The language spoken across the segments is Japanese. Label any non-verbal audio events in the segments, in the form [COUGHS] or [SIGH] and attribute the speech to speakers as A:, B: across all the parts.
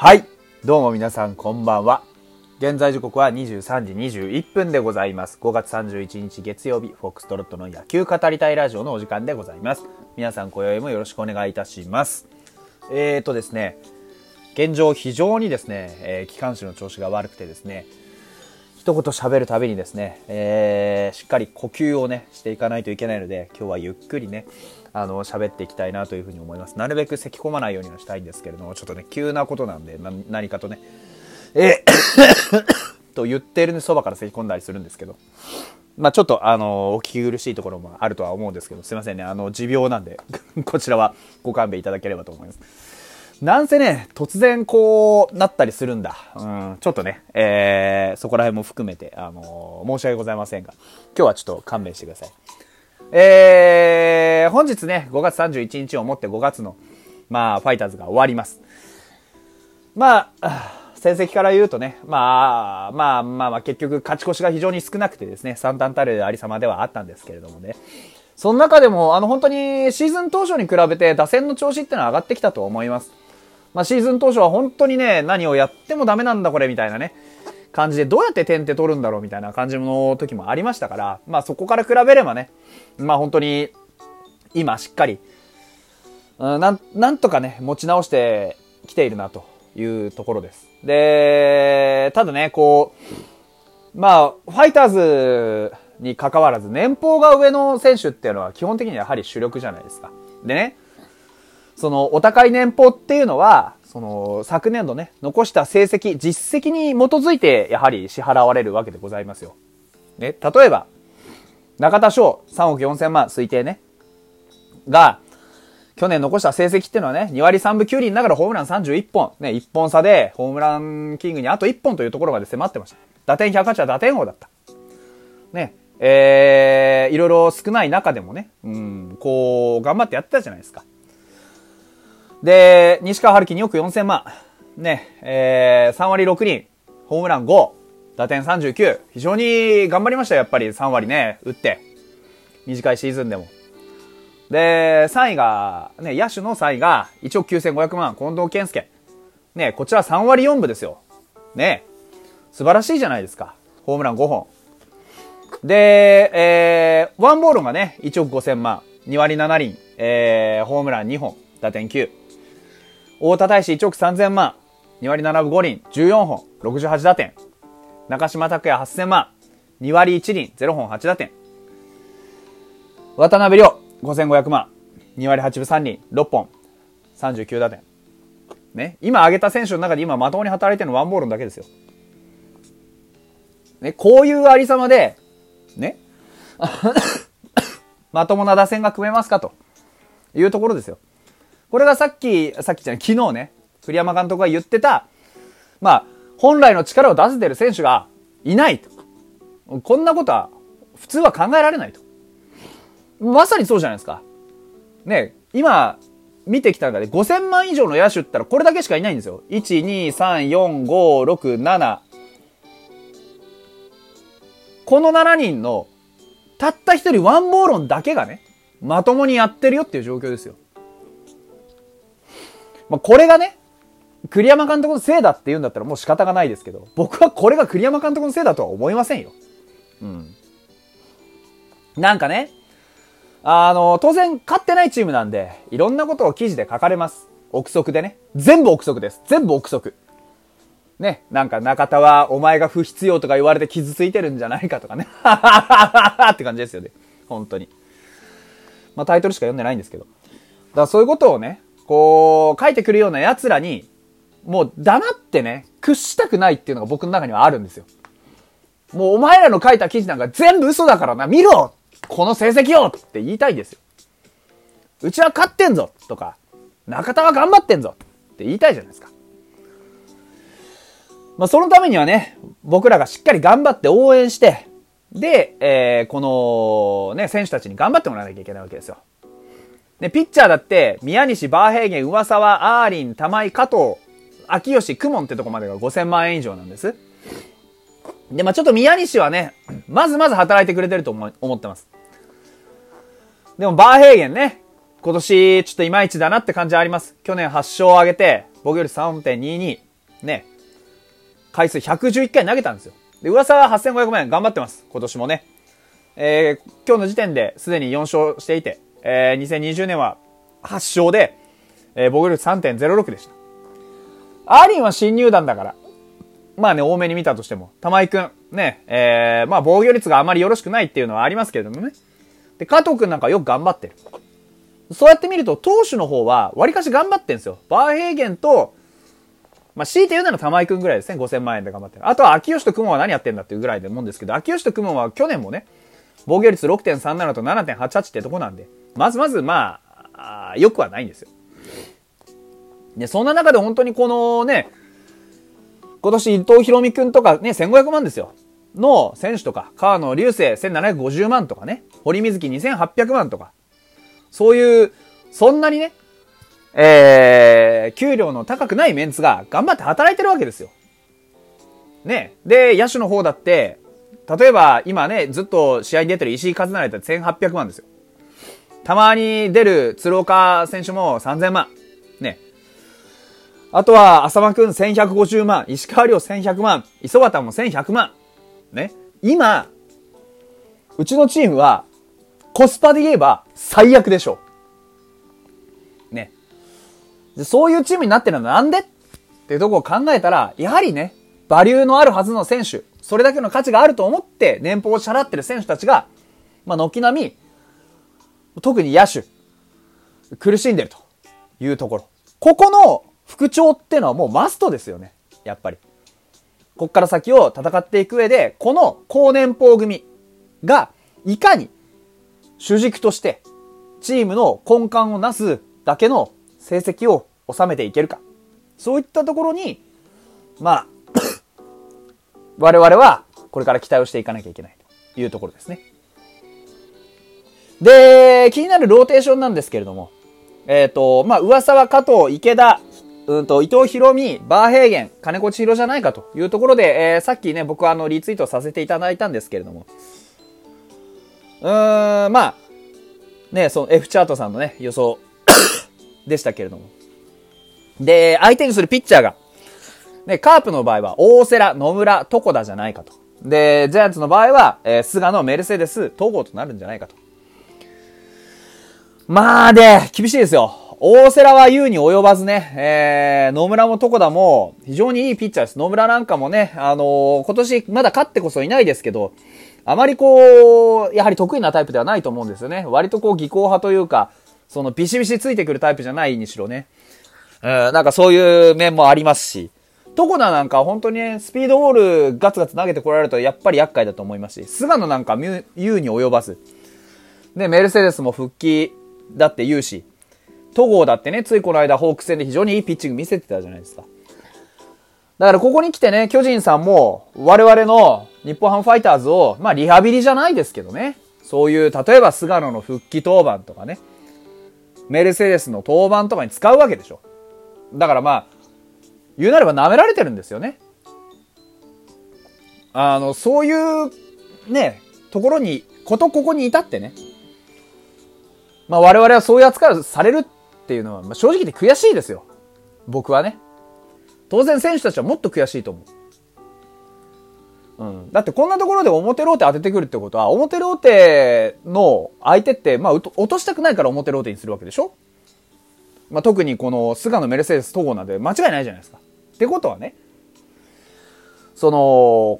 A: はい。どうも皆さんこんばんは。現在時刻は23時21分でございます。5月31日月曜日、フォックストロットの野球語りたいラジオのお時間でございます。皆さん今宵もよろしくお願いいたします。えーとですね、現状非常にですね、えー機関士の調子が悪くてですね、一言喋るたびにですね、えーしっかり呼吸をね、していかないといけないので、今日はゆっくりね、あの、喋っていきたいなというふうに思います。なるべく咳き込まないようにはしたいんですけれども、ちょっとね、急なことなんで、な何かとね、え [COUGHS] と言っているそばから咳き込んだりするんですけど、まあちょっと、あの、お聞き苦しいところもあるとは思うんですけど、すいませんね、あの、持病なんで、[LAUGHS] こちらはご勘弁いただければと思います。なんせね、突然こうなったりするんだ。うん、ちょっとね、えー、そこら辺も含めて、あの申し訳ございませんが、今日はちょっと勘弁してください。えー、本日ね、5月31日をもって5月の、まあ、ファイターズが終わります。まあ、成績から言うとね、まあ、まあまあまあ、結局勝ち越しが非常に少なくてですね、惨憺たるありさまではあったんですけれどもね。その中でも、あの本当にシーズン当初に比べて打線の調子ってのは上がってきたと思います。まあシーズン当初は本当にね、何をやってもダメなんだこれみたいなね、感じでどうやって点って取るんだろうみたいな感じの時もありましたから、まあそこから比べればね、まあ本当に今しっかり、なん、なんとかね、持ち直してきているなというところです。で、ただね、こう、まあ、ファイターズに関わらず年俸が上の選手っていうのは基本的にはやはり主力じゃないですか。でね、そのお高い年俸っていうのは、その昨年度ね、残した成績、実績に基づいてやはり支払われるわけでございますよ。ね、例えば、中田翔3億4千万推定ね、が、去年残した成績っていうのはね、2割3分9厘ながらホームラン31本。ね、1本差でホームランキングにあと1本というところまで迫ってました。打点108は打点王だった。ね、えー、いろいろ少ない中でもね、うん、こう、頑張ってやってたじゃないですか。で、西川春樹2億4000万。ね、えー、3割6厘、ホームラン5、打点39。非常に頑張りました、やっぱり3割ね、打って。短いシーズンでも。で、3位が、ね、野手の3位が1億9500万、近藤健介。ね、こちら3割4分ですよ。ね、素晴らしいじゃないですか。ホームラン5本。で、えー、ワンボールがね、1億5000万、2割7厘、えー、ホームラン2本、打点9。大田大使1億3000万、2割7分5厘、14本、68打点。中島拓也8000万、2割1厘、0本8打点。渡辺亮5500万、2割8分3厘、6本、39打点。ね、今挙げた選手の中で今まともに働いてるのワンボールのだけですよ。ね、こういうありさまで、ね、[LAUGHS] まともな打線が組めますかというところですよ。これがさっき、さっきじゃない、昨日ね、栗山監督が言ってた、まあ、本来の力を出せてる選手がいないと。こんなことは普通は考えられないと。まさにそうじゃないですか。ね、今、見てきた中で5000万以上の野手ったらこれだけしかいないんですよ。1、2、3、4、5、6、7。この7人のたった一人ワンボーロンだけがね、まともにやってるよっていう状況ですよ。まあ、これがね、栗山監督のせいだって言うんだったらもう仕方がないですけど、僕はこれが栗山監督のせいだとは思いませんよ。うん。なんかね、あの、当然勝ってないチームなんで、いろんなことを記事で書かれます。憶測でね。全部憶測です。全部憶測。ね、なんか中田はお前が不必要とか言われて傷ついてるんじゃないかとかね。ははははって感じですよね。本当に。まあタイトルしか読んでないんですけど。だからそういうことをね、こう、書いてくるような奴らに、もう黙ってね、屈したくないっていうのが僕の中にはあるんですよ。もうお前らの書いた記事なんか全部嘘だからな、見ろこの成績をって言いたいんですよ。うちは勝ってんぞとか、中田は頑張ってんぞって言いたいじゃないですか。まあ、そのためにはね、僕らがしっかり頑張って応援して、で、えー、この、ね、選手たちに頑張ってもらわなきゃいけないわけですよ。で、ピッチャーだって、宮西、バーヘーゲン、上沢、アーリン、玉井、加藤、秋吉、公文ってとこまでが5000万円以上なんです。で、まあちょっと宮西はね、まずまず働いてくれてると思ってます。でも、バーヘーゲンね、今年、ちょっといまいちだなって感じあります。去年8勝を挙げて、防御率3.22、ね、回数111回投げたんですよ。で、噂は8500万円頑張ってます。今年もね。えー、今日の時点ですでに4勝していて、えー、2020年は8勝で、えー、防御率3.06でした。アーリンは新入団だから、まあね、多めに見たとしても、玉井くん、ね、えー、まあ防御率があまりよろしくないっていうのはありますけれどもね。で、加藤くんなんかよく頑張ってる。そうやって見ると、投手の方は、割かし頑張ってんですよ。バーヘーゲンと、まあ、強いて言うなら玉井くんぐらいですね。5000万円で頑張ってる。あとは、秋吉と雲は何やってんだっていうぐらいでもんですけど、秋吉と雲は去年もね、防御率6.37と7.88ってとこなんで、まずまず、まあ、あ良くはないんですよ。で、そんな中で本当にこのね、今年伊藤博美くんとかね、1500万ですよ。の選手とか、川野流星1750万とかね、堀水木2800万とか、そういう、そんなにね、えー、給料の高くないメンツが頑張って働いてるわけですよ。ね。で、野手の方だって、例えば今ね、ずっと試合に出てる石井和成って1800万ですよ。たまに出る鶴岡選手も3000万。ね。あとは、浅間くん1150万、石川遼1100万、磯端も1100万。ね。今、うちのチームは、コスパで言えば最悪でしょう。ね。そういうチームになってるのはなんでっていうとこを考えたら、やはりね、バリューのあるはずの選手、それだけの価値があると思って年俸を支払ってる選手たちが、まあ、軒並み、特に野手、苦しんでるというところ。ここの復調ってのはもうマストですよね。やっぱり。こっから先を戦っていく上で、この高年俸組が、いかに主軸として、チームの根幹をなすだけの成績を収めていけるか。そういったところに、まあ、[COUGHS] 我々はこれから期待をしていかなきゃいけないというところですね。で、気になるローテーションなんですけれども、えっ、ー、と、まあ、噂は加藤、池田、うんと、伊藤博美、バーヘーゲン、金子千尋じゃないかというところで、えー、さっきね、僕はあの、リツイートさせていただいたんですけれども、うーん、まあ、ね、その F チャートさんのね、予想 [COUGHS] でしたけれども。で、相手にするピッチャーが、ね、カープの場合は、大瀬良、野村、床田じゃないかと。で、ジャイアンツの場合は、えー、菅野、メルセデス、東郷となるんじゃないかと。まあで、厳しいですよ。大瀬良は優に及ばずね、えー、野村も床田も非常にいいピッチャーです。野村なんかもね、あのー、今年まだ勝ってこそいないですけど、あまりこう、やはり得意なタイプではないと思うんですよね。割とこう、技巧派というか、そのビシビシついてくるタイプじゃないにしろね。うん、なんかそういう面もありますし、床田なんか本当にね、スピードボールガツガツ投げてこられるとやっぱり厄介だと思いますし、菅野なんか優に及ばず。で、メルセデスも復帰だって言うし、戸郷だってね、ついこの間ホーク戦で非常にいいピッチング見せてたじゃないですか。だからここに来てね、巨人さんも我々の日本ハムファイターズを、まあリハビリじゃないですけどね、そういう、例えば菅野の復帰登板とかね、メルセデスの登板とかに使うわけでしょ。だからまあ、言うなれば舐められてるんですよね。あの、そういうね、ところに、ことここに至ってね、まあ我々はそういう扱いをされるっていうのは、まあ、正直言って悔しいですよ。僕はね。当然選手たちはもっと悔しいと思う。うん。だってこんなところで表ローテ当ててくるってことは、表ローテの相手って、まあ、落としたくないから表ローテにするわけでしょ？まあ、特にこの菅野メルセデス統合なんで間違いないじゃないですか。ってことはね、その、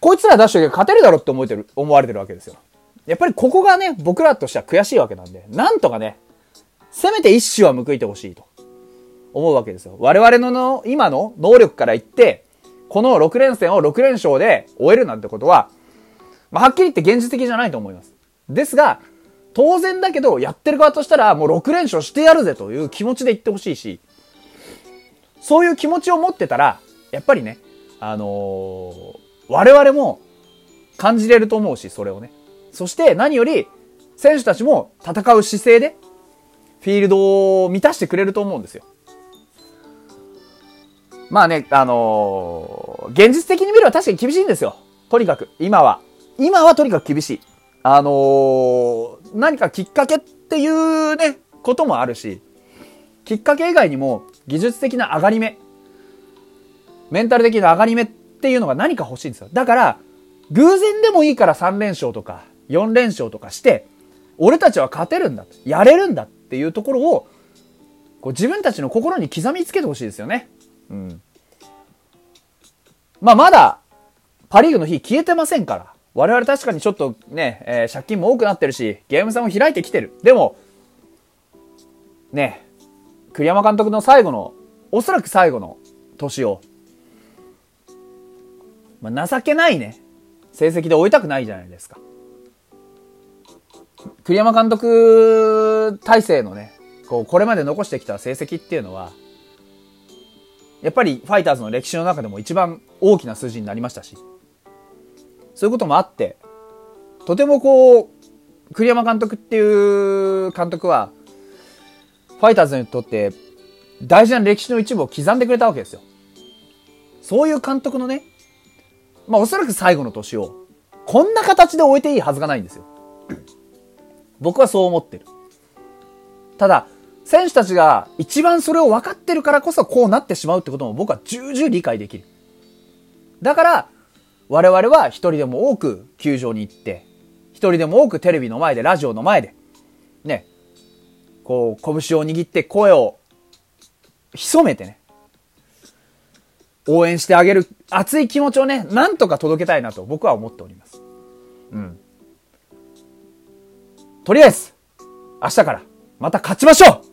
A: こいつら出しとけば勝てるだろうって思えてる、思われてるわけですよ。やっぱりここがね、僕らとしては悔しいわけなんで、なんとかね、せめて一種は報いてほしいと思うわけですよ。我々のの今の能力から言って、この6連戦を6連勝で終えるなんてことは、まあ、はっきり言って現実的じゃないと思います。ですが、当然だけど、やってる側としたら、もう6連勝してやるぜという気持ちで言ってほしいし、そういう気持ちを持ってたら、やっぱりね、あのー、我々も感じれると思うし、それをね。そして何より、選手たちも戦う姿勢で、フィールドを満たしてくれると思うんですよ。まあね、あのー、現実的に見れば確かに厳しいんですよ。とにかく、今は。今はとにかく厳しい。あのー、何かきっかけっていうね、こともあるし、きっかけ以外にも技術的な上がり目。メンタル的な上がり目っていうのが何か欲しいんですよ。だから、偶然でもいいから3連勝とか4連勝とかして、俺たちは勝てるんだ。やれるんだっていうところを、こう自分たちの心に刻みつけてほしいですよね。うん。まあ、まだ、パリーグの日消えてませんから。我々確かにちょっとね、えー、借金も多くなってるし、ゲーム差も開いてきてる。でも、ね、栗山監督の最後の、おそらく最後の年を、まあ、情けないね、成績で終えたくないじゃないですか。栗山監督体制のね、こう、これまで残してきた成績っていうのは、やっぱりファイターズの歴史の中でも一番大きな数字になりましたし、そういうこともあって、とてもこう、栗山監督っていう監督は、ファイターズにとって大事な歴史の一部を刻んでくれたわけですよ。そういう監督のね、まあおそらく最後の年を、こんな形で終えていいはずがないんですよ。僕はそう思ってる。ただ、選手たちが一番それを分かってるからこそこうなってしまうってことも僕は重々理解できる。だから、我々は一人でも多く球場に行って、一人でも多くテレビの前で、ラジオの前で、ね、こう、拳を握って声を潜めてね、応援してあげる熱い気持ちをね、なんとか届けたいなと僕は思っております。うん。とりあえず、明日からまた勝ちましょう。